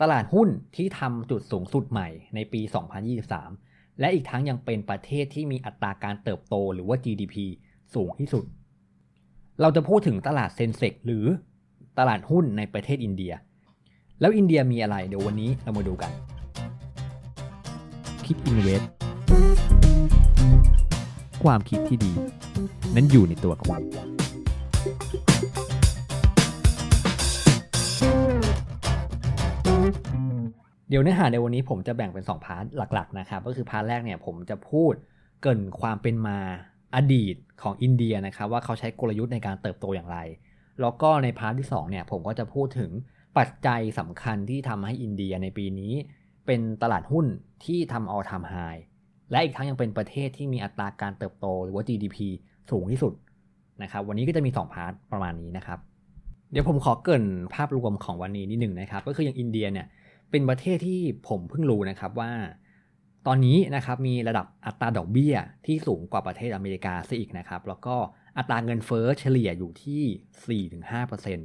ตลาดหุ้นที่ทำจุดสูงสุดใหม่ในปี 2023 และอีกทั้งยังเป็นประเทศที่มีอัตราการเติบโตหรือว่า GDP สูงที่สุด เราจะพูดถึงตลาด SENSEX หรือตลาดหุ้นในประเทศอินเดีย แล้วอินเดียมีอะไรเดี๋ยววันนี้เรามาดูกัน kidinvest ความคิดที่ดี นั้นอยู่ในตัวคุณ เดี๋ยวเนื้อหาในวันนี้ผมจะแบ่งเป็น 2 part หลักๆนะครับก็คือ part แรกเนี่ยผมจะพูดถึงความเป็นมาอดีตของอินเดียนะครับว่าเขาใช้กลยุทธ์ในการเติบโตอย่างไร แล้วก็ใน part ที่2เนี่ยผมก็จะพูดถึงปัจจัยสำคัญที่ทำให้อินเดียในปีนี้ เป็นตลาดหุ้นที่ทำ all time high และอีกทั้งยังเป็นประเทศที่มีอัตราการเติบโตหรือว่า GDP สูงที่สุดนะครับวันนี้ก็จะมี 2 part ประมาณนี้นะครับ เดี๋ยวผมขอเกินภาพรวมของวันนี้นิดหนึ่งนะครับ ก็คืออย่างอินเดียเนี่ย เป็นประเทศที่ผมเพิ่งรู้นะครับว่า ตอนนี้นะครับมีระดับอัตราดอกเบี้ยที่สูงกว่าประเทศอเมริกาซะอีกนะครับ แล้วก็อัตราเงินเฟ้อเฉลี่ยอยู่ที่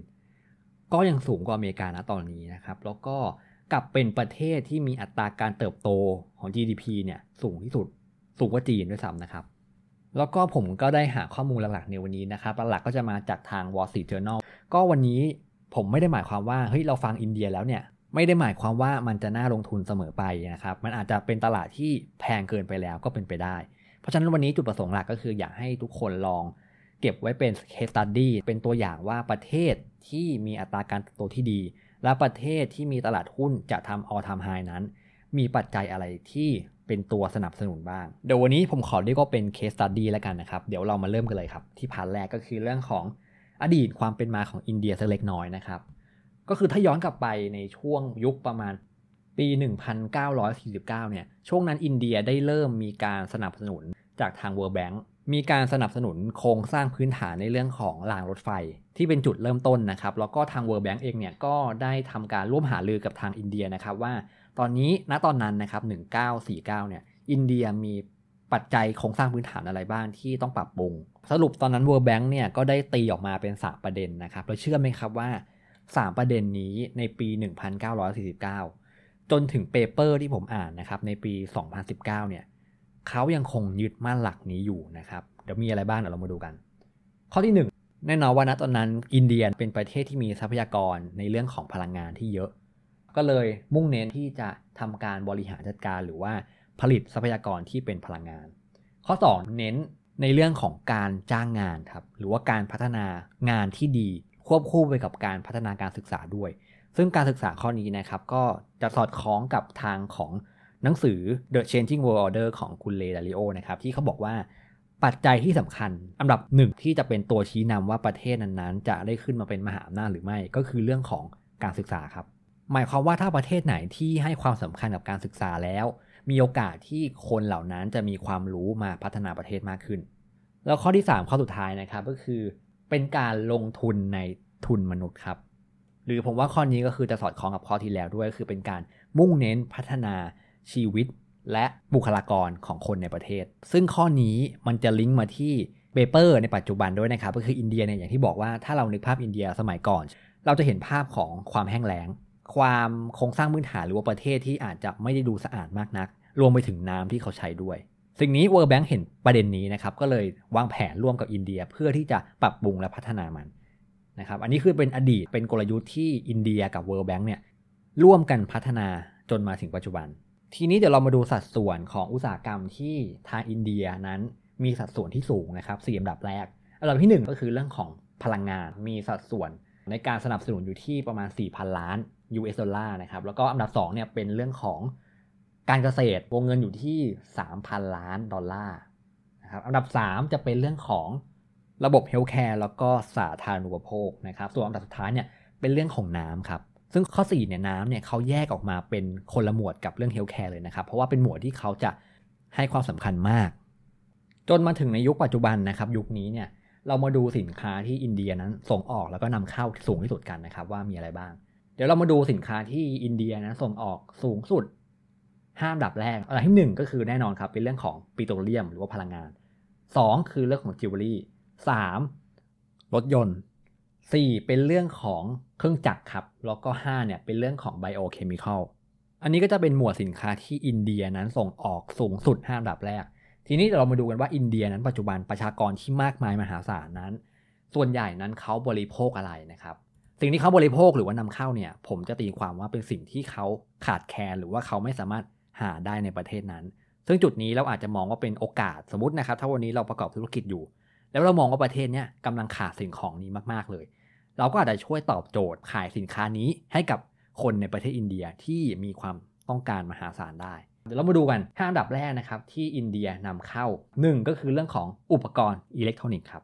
4-5%ก็ยังสูงกว่าอเมริกานะตอนนี้นะครับ แล้วก็กลับเป็นประเทศที่มีอัตราการเติบโตของ GDP เนี่ยสูงที่สุดสูงกว่าจีนด้วยซ้ำนะครับ แล้วก็ผมก็ได้หาข้อมูลหลักๆในวันนี้นะครับหลักๆก็จะมาจากทาง Wall Street Journal ก็วันนี้ผมไม่ได้หมายความว่าเฮ้ยเราฟังอินเดียแล้วเนี่ย ไม่ได้หมายความว่ามันจะน่าลงทุนเสมอไปนะครับ มันอาจจะเป็นตลาดที่แพงเกินไปแล้วก็เป็นไปได้ เพราะฉะนั้นวันนี้จุดประสงค์หลักก็คืออยากให้ทุกคนลองเก็บไว้เป็น case study เป็นตัวอย่างว่าประเทศที่มีอัตราการเติบโตที่ดี และประเทศที่มีตลาดหุ้นจะทำ all time high นั้น มีปัจจัยอะไรที่เป็นตัวสนับสนุนบ้าง เดี๋ยววันนี้ผมขอเรียกว่าเป็น case study แล้วกันนะครับ เดี๋ยวเรามาเริ่มกันเลยครับ ที่ part แรกก็คือเรื่องของอดีตความเป็นมาของอินเดียสักเล็กน้อยนะครับ ก็คือถ้าย้อนกลับไปในช่วงยุคประมาณปี 1949 เนี่ย ช่วงนั้นอินเดียได้เริ่มมีการสนับสนุนจากทาง World Bank มีการสนับสนุนโครงสร้างพื้นฐานในเรื่องของรางรถไฟ ที่เป็นจุดเริ่มต้นนะครับ แล้วก็ทาง World Bank เองเนี่ยก็ได้ทำการร่วมหารือกับทางอินเดียนะครับว่า ตอนนี้ณตอนนั้นนะครับ 1949 เนี่ย อินเดียมีปัจจัยโครงสร้างพื้นฐานอะไรบ้างที่ต้องปรับปรุง สรุปตอนนั้น World Bank เนี่ยก็ได้ตีออกมาเป็น3ประเด็นนะครับเราเชื่อไหมครับว่า 3 ประเด็นนี้ในปี 1949 จนถึงเปเปอร์ที่ผมอ่านนะครับในปี 2019 เนี่ยเขายังคงยึดมั่นหลักนี้อยู่นะครับเดี๋ยวมีอะไรบ้างเดี๋ยวเรามาดูกัน ข้อที่ 1 แน่นอนว่าณตอนนั้นอินเดียเป็นประเทศที่มีทรัพยากรในเรื่องของพลังงานที่เยอะ ก็เลยมุ่งเน้นที่จะทำการบริหารจัดการหรือว่าผลิตทรัพยากรที่เป็นพลังงาน ข้อ 2 เน้นในเรื่องของการจ้างงานครับหรือว่าการพัฒนางานที่ดี ควบคู่ไปกับการพัฒนาการศึกษาด้วย ซึ่งการศึกษาข้อนี้นะครับ ก็จะสอดคล้องกับทางของหนังสือ The Changing World Order ของคุณเลดาริโอนะครับที่เขาบอกว่าปัจจัยที่สำคัญอันดับหนึ่งที่จะเป็นตัวชี้นำว่าประเทศนั้นๆ จะได้ขึ้นมาเป็นมหาอำนาจหรือไม่ก็คือเรื่องของการศึกษาครับ หมายความว่าถ้าประเทศไหนที่ให้ความสำคัญกับการศึกษาแล้ว มีโอกาสที่คนเหล่านั้นจะมีความรู้มาพัฒนาประเทศมากขึ้น แล้วข้อที่ 3 ข้อสุดท้ายนะครับก็คือ เป็นการลงทุนในทุนมนุษย์ครับ หรือผมว่าข้อนี้ก็คือจะสอดคล้องกับข้อที่แล้วด้วยคือเป็นการมุ่งเน้นพัฒนาชีวิตและบุคลากรของคนในประเทศ ซึ่งข้อนี้มันจะลิงก์มาที่เปเปอร์ในปัจจุบันด้วยนะครับ ก็คืออินเดียเนี่ยอย่างที่บอกว่าถ้าเรานึกภาพอินเดียสมัยก่อน เราจะเห็นภาพของความแห้งแล้ง ความโครงสร้างพื้นฐานหรือว่าประเทศที่อาจจะไม่ได้ดูสะอาดมากนัก รวมไปถึงน้ำที่เขาใช้ด้วย สิ่งนี้ World Bank เห็นประเด็นนี้นะครับ ก็เลยวางแผนร่วมกับอินเดียเพื่อที่จะปรับปรุงและพัฒนามันนะครับ อันนี้คือเป็นอดีตเป็นกลยุทธ์ที่อินเดียกับ World Bank เนี่ยร่วมกันพัฒนาจนมาถึงปัจจุบัน ทีนี้เดี๋ยวเรามาดูสัดส่วนของอุตสาหกรรมที่ทางอินเดียนั้นมีสัดส่วนที่สูงนะครับสี่อันดับแรก อันดับที่ 1 ก็คือเรื่องของพลังงาน มีสัดส่วนในการสนับสนุนอยู่ที่ประมาณ 4,000 ล้าน US ดอลลาร์นะครับ แล้วก็อันดับ2เนี่ยเป็นเรื่องของ การเกษตรวงเงินอยู่ที่ 3,000 ล้านดอลลาร์นะครับอันดับ 3 จะเป็นเรื่องของระบบ healthcare แล้วก็สาธารณูปโภคนะครับส่วนอันดับสุดท้ายเนี่ยเป็นเรื่องของน้ำครับซึ่งข้อ4เนี่ยน้ำเนี่ยเขาแยกออกมาเป็นคนละหมวดกับเรื่อง healthcare เลยนะครับเพราะว่าเป็นหมวดที่เขาจะให้ความสำคัญมาก จนมาถึงในยุคปัจจุบันนะครับ ยุคนี้เนี่ยเรามาดูสินค้าที่อินเดียนั้นส่งออกแล้วก็นำเข้าสูงที่สุดกันนะครับว่ามีอะไรบ้าง เดี๋ยวเรามาดูสินค้าที่อินเดียนะส่งออกสูงสุด ห้าอันดับแรกอันดับที่1ก็คือแน่นอนครับเป็นเรื่องของปิโตรเลียมหรือว่าพลังงาน2คือเรื่องของจิวเวลรี่ 3. รถยนต์4เป็นเรื่องของเครื่องจักรครับ แล้วก็5เนี่ยเป็นเรื่องของ biochemical อันนี้ก็จะเป็นหมวดสินค้าที่อินเดียนั้นส่งออกสูงสุด5อันดับแรก ทีนี้เรามาดูกันว่าอินเดียนั้นปัจจุบันประชากรที่มากมายมหาศาลนั้น ส่วนใหญ่นั้นเขาบริโภคอะไรนะครับสิ่งที่เขาบริโภคหรือว่านำเข้าเนี่ย ผมจะตีความว่าเป็นสิ่งที่เขาขาดแคลนหรือว่าเขาไม่สามารถ หาได้ในประเทศนั้น ซึ่งจุดนี้เราอาจจะมองว่าเป็นโอกาสสมมตินะครับ ถ้าวันนี้เราประกอบธุรกิจอยู่ แล้วเรามองว่าประเทศเนี้ยกำลังขาดสิ่งของนี้มากๆเลย เราก็อาจจะช่วยตอบโจทย์ขายสินค้านี้ให้กับคนในประเทศอินเดียที่มีความต้องการมหาศาลได้ เดี๋ยวเรามาดูกันห้าอันดับแรกนะครับที่อินเดียนำเข้า 1 ก็คือเรื่องของอุปกรณ์อิเล็กทรอนิกส์ครับ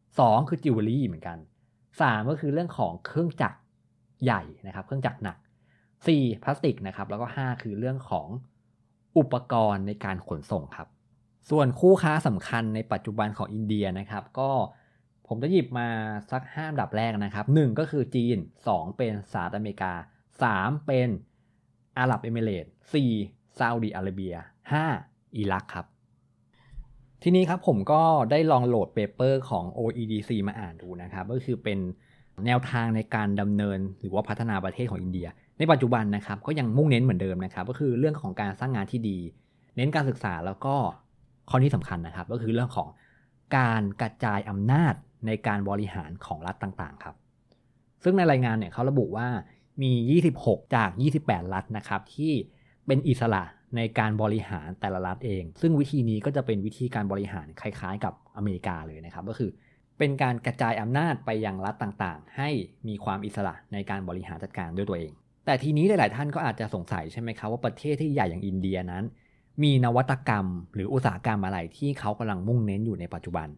2 คือจิวเวลรี่เหมือนกัน 3 ก็คือเรื่องของเครื่องจักรใหญ่นะครับ เครื่องจักรหนัก 4. พลาสติกนะครับแล้วก็ 5 คือเรื่องของอุปกรณ์ในการขนส่งครับ ส่วนคู่ค้าสำคัญในปัจจุบันของอินเดียนะครับ ก็ผมจะหยิบมาสักห้าอันดับแรกนะครับ 1 ก็คือจีน 2 เป็นสหรัฐอเมริกา 3 เป็นอาหรับเอมิเรตส์ 4. ซาอุดิอาระเบีย 5. อิรักครับ ทีนี้ครับผมก็ได้ลองโหลด paper ของ OEDC มาอ่านดูนะครับ ก็คือเป็นแนวทางในการดำเนินหรือว่าพัฒนาประเทศของอินเดีย ในปัจจุบันนะครับก็ยังมุ่งเน้นเหมือนเดิมนะครับ ก็คือเรื่องของการสร้างงานที่ดี เน้นการศึกษาแล้วก็ข้อที่สำคัญนะครับ ก็คือเรื่องของการกระจายอำนาจในการบริหารของรัฐต่างๆครับ ซึ่งในรายงานเนี่ยเขาระบุว่ามี 26 จาก 28 รัฐนะครับที่เป็นอิสระในการบริหารแต่ละรัฐเอง ซึ่งวิธีนี้ก็จะเป็นวิธีการบริหารคล้ายๆ กับอเมริกาเลยนะครับ ก็คือเป็นการกระจายอำนาจไปยังรัฐต่างๆ ให้มีความอิสระในการบริหารจัดการด้วยตัวเอง แต่ทีนี้หลาย ๆ ท่านก็อาจจะสงสัยใช่ไหมครับว่าประเทศที่ใหญ่อย่างอินเดียนั้น มีนวัตกรรม หรืออุตสาหกรรมอะไรที่เขากำลังมุ่งเน้นอยู่ในปัจจุบัน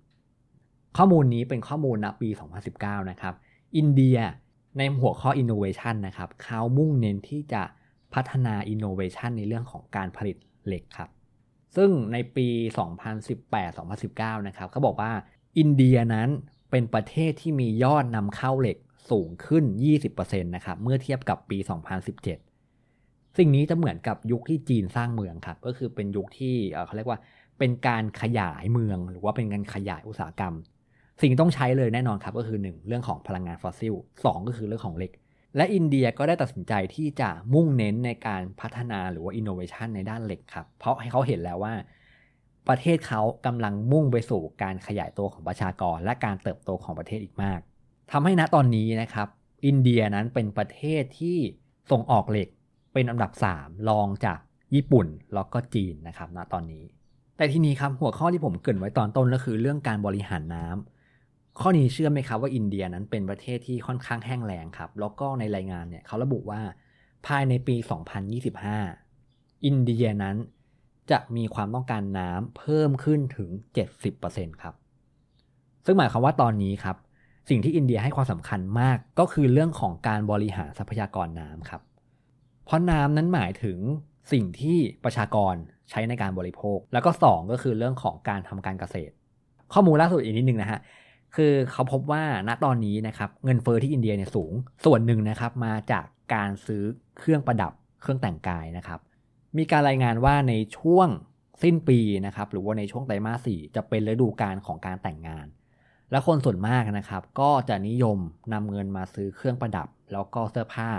ข้อมูลนี้เป็นข้อมูลณปี 2019 นะครับ อินเดียในหัวข้อ innovation นะครับเขามุ่งเน้นที่จะพัฒนา innovation ในเรื่องของการผลิตเหล็กครับ ซึ่งในปี 2018-2019 นะครับเขาบอกว่าอินเดียนั้นเป็นประเทศที่มียอดนำเข้าเหล็ก สูงขึ้น 20%นะครับ เมื่อเทียบกับปี 2017 สิ่งนี้จะเหมือนกับยุคที่จีนสร้างเมืองครับ ก็คือเป็นยุคที่เขาเรียกว่าเป็นการขยายเมือง หรือว่าเป็นการขยายอุตสาหกรรม สิ่งต้องใช้เลยแน่นอนครับก็คือ 1 เรื่องของพลังงานฟอสซิล 2 ก็คือเรื่องของเหล็ก และอินเดียก็ได้ตัดสินใจที่จะมุ่งเน้นในการพัฒนาหรือว่าอินโนเวชันในด้านเหล็กครับ เพราะให้เขาเห็นแล้วว่าประเทศเขากำลังมุ่งไปสู่การขยายตัวของประชากร และการเติบโตของประเทศอีกมาก ทำให้ณตอนนี้นะครับ อินเดียนั้นเป็นประเทศที่ส่งออกเหล็กเป็นอันดับ 3 รองจากญี่ปุ่นแล้วก็จีนนะครับณตอนนี้ แต่ทีนี้ครับหัวข้อที่ผมเกริ่นไว้ตอนต้นก็คือเรื่องการบริหารน้ำข้อนี้เชื่อไหมครับว่าอินเดียนั้นเป็นประเทศที่ค่อนข้างแห้งแล้งครับ แล้วก็ในรายงานเนี่ยเขาระบุว่าภายในปี 2025 อินเดียนั้นจะมีความต้องการน้ำเพิ่มขึ้นถึง 70%ครับ ซึ่งหมายความว่าตอนนี้ครับ สิ่งที่อินเดียให้ความสำคัญมากก็คือเรื่องของการบริหารทรัพยากรน้ำครับ เพราะน้ำนั้นหมายถึงสิ่งที่ประชากรใช้ในการบริโภค แล้วก็ 2 ก็คือเรื่องของการทำการเกษตร ข้อมูลล่าสุดอีกนิดนึงนะฮะคือเขาพบว่าณตอนนี้นะครับเงินเฟอ้อที่อินเดียเนี่ยสูง ส่วนหนึ่งนะครับมาจากการซื้อเครื่องประดับเครื่องแต่งกายนะครับ มีการรายงานว่าในช่วงสิ้นปีนะครับหรือว่าในช่วงไตรมาสสี่จะเป็นฤดูกาลของการแต่งงาน และคนส่วนมากนะครับ ก็จะนิยมนำเงินมาซื้อเครื่องประดับ แล้วก็เสื้อผ้า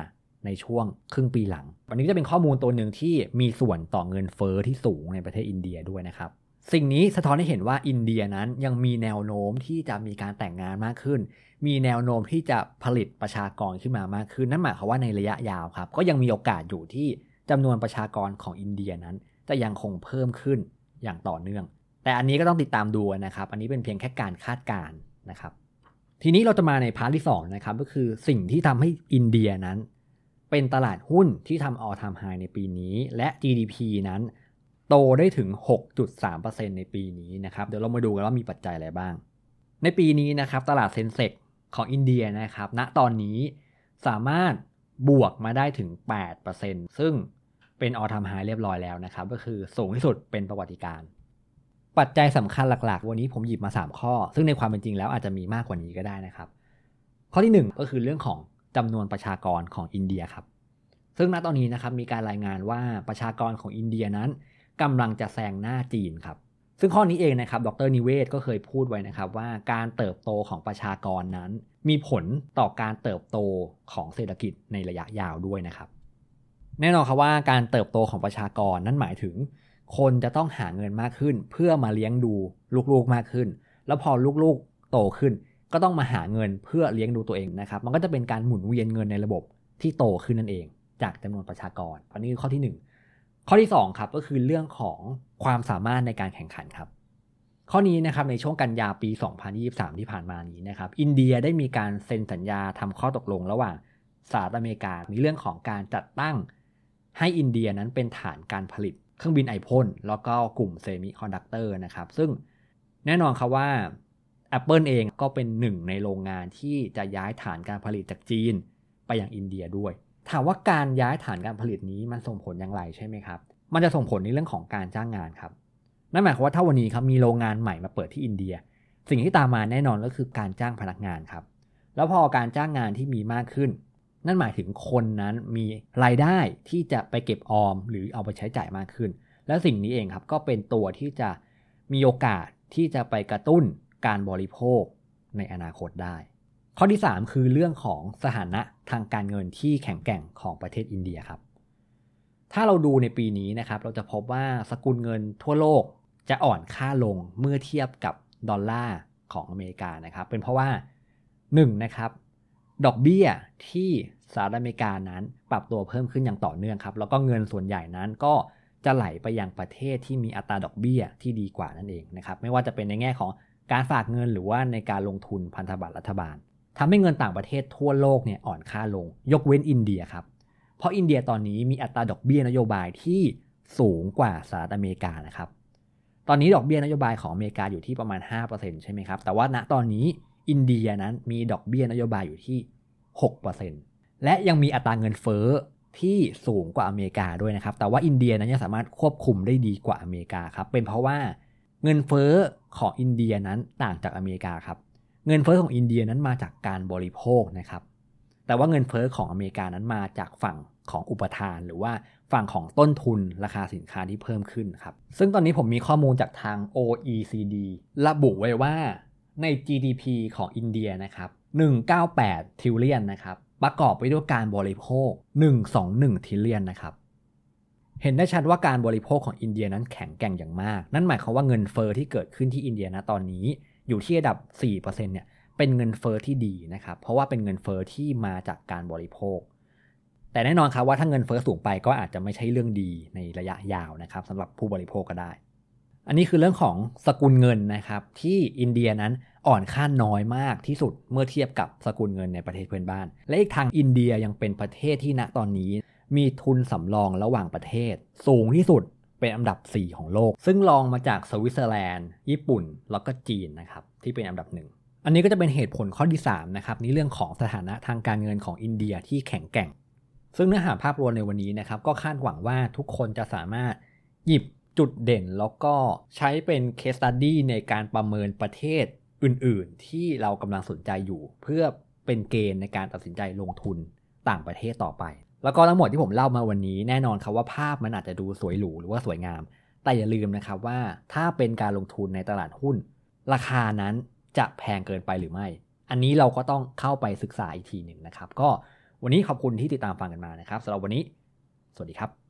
ในช่วงครึ่งปีหลัง วันนี้จะเป็นข้อมูลตัวหนึ่งที่มีส่วนต่อเงินเฟอ้อที่สูงในประเทศอินเดียด้วยนะครับ สิ่งนี้สะท้อนให้เห็นว่าอินเดียนั้นยังมีแนวโน้มที่จะมีการแต่งงานมากขึ้น มีแนวโน้มที่จะผลิตประชากรขึ้นมามากขึ้น นั่นหมายความว่าในระยะยาวครับ ก็ยังมีโอกาสอยู่ที่จำนวนประชากรของอินเดียนั้น จะยังคงเพิ่มขึ้นอย่างต่อเนื่อง แต่อันนี้ก็ต้องติดตามดูนะครับ อันนี้เป็นเพียงแค่การคาดการณ์นะครับ ทีนี้เราจะมาใน part ที่2นะครับ ก็คือสิ่งที่ทำให้อินเดียนั้น เป็นตลาดหุ้นที่ทำ all time high ในปีนี้ และ GDP นั้น โตได้ถึง 6.3%ในปีนี้นะครับ เดี๋ยวเรามาดูกันว่ามีปัจจัยอะไรบ้าง ในปีนี้นะครับ ตลาดเซ็นเซกของอินเดียนะครับณตอนนี้สามารถบวกมาได้ถึง 8%ซึ่งเป็นออทามไฮเรียบร้อยแล้วนะครับ ก็คือสูงที่สุดเป็นประวัติการ ปัจจัยสำคัญหลัก ๆ วันนี้ผมหยิบมา 3 ข้อ ซึ่งในความเป็นจริงแล้วอาจจะมีมากกว่านี้ก็ได้นะครับ ข้อที่ 1 ก็คือเรื่องของจำนวนประชากรของอินเดียครับ ซึ่งณตอนนี้นะครับมีการรายงานว่าประชากรของอินเดียนั้นกำลังจะแซงหน้าจีนครับ ซึ่งข้อนี้เองนะครับ ดรนิเวศก็เคยพูดไว้นะครับ ว่าการเติบโตของประชากรนั้น มีผลต่อการเติบโตของเศรษฐกิจในระยะยาวด้วยนะครับ แน่นอนครับว่าการเติบโตของประชากรนั้นหมายถึง คนจะต้องหาเงินมากขึ้น เพื่อมาเลี้ยงดูลูกๆมากขึ้น แล้วพอลูกๆโตขึ้น ก็ต้องมาหาเงินเพื่อเลี้ยงดูตัวเองนะครับ มันก็จะเป็นการหมุนเวียนเงินในระบบที่โตขึ้นนั่นเอง จากจำนวนประชากร อันนี้คือข้อที่ 1 ข้อที่2ครับก็คือเรื่องของความสามารถในการแข่งขันครับ ข้อนี้นะครับในช่วงกันยาปี 2023 ที่ผ่านมานี้นะครับ อินเดียได้มีการเซ็นสัญญาทำข้อตกลงระหว่างสหรัฐอเมริกาในเรื่องของการจัดตั้งให้อินเดียนั้นเป็นฐานการผลิต เครื่องบินไอพ่นแล้วก็กลุ่มเซมิคอนดักเตอร์นะครับ ซึ่งแน่นอนครับว่า Apple เองก็เป็นหนึ่งในโรงงานที่จะย้ายฐานการผลิตจากจีนไปยังอินเดียด้วย ถามว่าการย้ายฐานการผลิตนี้มันส่งผลอย่างไรใช่ไหมครับ มันจะส่งผลในเรื่องของการจ้างงานครับ นั่นหมายความว่าถ้าวันนี้ครับมีโรงงานใหม่มาเปิดที่อินเดีย สิ่งที่ตามมาแน่นอนก็คือการจ้างพนักงานครับ แล้วพอการจ้างงานที่มีมากขึ้น นั่นหมายถึงคนนั้นมีรายได้ที่จะไปเก็บออม หรือเอาไปใช้จ่ายมากขึ้น แล้วสิ่งนี้เองครับก็เป็นตัวที่จะมีโอกาสที่จะไปกระตุ้นการบริโภคในอนาคตได้ ข้อที่ 3 คือเรื่องของสถานะทางการเงินที่แข็งแกร่งของประเทศอินเดียครับ ถ้าเราดูในปีนี้นะครับ เราจะพบว่าสกุลเงินทั่วโลกจะอ่อนค่าลงเมื่อเทียบกับดอลลาร์ของอเมริกานะครับ เป็นเพราะว่า 1. นะครับ ดอกเบี้ยที่สหรัฐอเมริกานั้นปรับตัวเพิ่มขึ้นอย่างต่อเนื่องครับ แล้วก็เงินส่วนใหญ่นั้นก็จะไหลไปยังประเทศที่มีอัตราดอกเบี้ยที่ดีกว่านั่นเองนะครับ ไม่ว่าจะเป็นในแง่ของการฝากเงินหรือว่าในการลงทุนพันธบัตรรัฐบาลทำให้เงินต่างประเทศทั่วโลกเนี่ยอ่อนค่าลง ยกเว้นอินเดียครับ เพราะอินเดียตอนนี้มีอัตราดอกเบี้ยนโยบายที่สูงกว่าสหรัฐอเมริกานะครับ ตอนนี้ดอกเบี้ยนโยบายของอเมริกาอยู่ที่ประมาณ 5%ใช่ไหมครับ แต่ว่าณตอนนี้ อินเดียนั้นมีดอกเบี้ยนโยบายอยู่ที่ 6%และยังมีอัตราเงินเฟ้อที่สูงกว่าอเมริกาด้วยนะครับ แต่ว่าอินเดียนั้นยังสามารถควบคุมได้ดีกว่าอเมริกาครับ เป็นเพราะว่าเงินเฟ้อของอินเดียนั้นต่างจากอเมริกาครับ เงินเฟ้อของอินเดียนั้นมาจากการบริโภคนะครับ แต่ว่าเงินเฟ้อของอเมริกานั้นมาจากฝั่งของอุปทาน หรือว่าฝั่งของต้นทุนราคาสินค้าที่เพิ่มขึ้นครับ ซึ่งตอนนี้ผมมีข้อมูลจากทาง OECD ระบุไว้ว่า ใน GDP ของอินเดียนะครับ 198 trillion นะครับ ประกอบไปด้วยการบริโภค 121 trillion นะครับ เห็นได้ชัดว่าการบริโภคของอินเดียนั้นแข็งแกร่งอย่างมาก นั่นหมายความว่าเงินเฟอ้อที่เกิดขึ้นที่อินเดียนะตอนนี้ อยู่ที่ระดับ 4%เนี่ย เป็นเงินเฟอ้อที่ดีนะครับ เพราะว่าเป็นเงินเฟอ้อที่มาจากการบริโภค แต่แน่นอนครับว่าถ้าเงินเฟอ้อสูงไปก็อาจจะไม่ใช่เรื่องดีในระยะยาวนะครับสำหรับผู้บริโภคก็ได้ อันนี้คือเรื่องของสกุลเงินนะครับ ที่อินเดียนั้นอ่อนค่าน้อยมากที่สุดเมื่อเทียบกับสกุลเงินในประเทศเพื่อนบ้าน และอีกทางอินเดียยังเป็นประเทศที่ณตอนนี้ มีทุนสำรองระหว่างประเทศ สูงที่สุดเป็นอันดับ 4 ของโลก ซึ่งรองมาจากสวิตเซอร์แลนด์ ญี่ปุ่น แล้วก็จีนนะครับที่เป็นอันดับหนึ่งอันนี้ก็จะเป็นเหตุผลข้อที่3นะครับในเรื่องของสถานะทางการเงินของอินเดียที่แข็งแกร่ง ซึ่งเนื้อหาภาพรวมในวันนี้นะครับก็คาดหวังว่าทุกคนจะสามารถหยิบ จุดเด่นแล้วก็ใช้เป็น case study ในการประเมินประเทศอื่นๆ ที่เรากำลังสนใจอยู่ เพื่อเป็นเกณฑ์ในการตัดสินใจลงทุนต่างประเทศต่อไป แล้วก็ทั้งหมดที่ผมเล่ามาวันนี้แน่นอนครับว่าภาพมันอาจจะดูสวยหรูหรือว่าสวยงาม แต่อย่าลืมนะครับว่าถ้าเป็นการลงทุนในตลาดหุ้น ราคานั้นจะแพงเกินไปหรือไม่ อันนี้เราก็ต้องเข้าไปศึกษาอีกทีหนึ่งนะครับ ก็วันนี้ขอบคุณที่ติดตามฟังกันมานะครับสำหรับวันนี้ สวัสดีครับ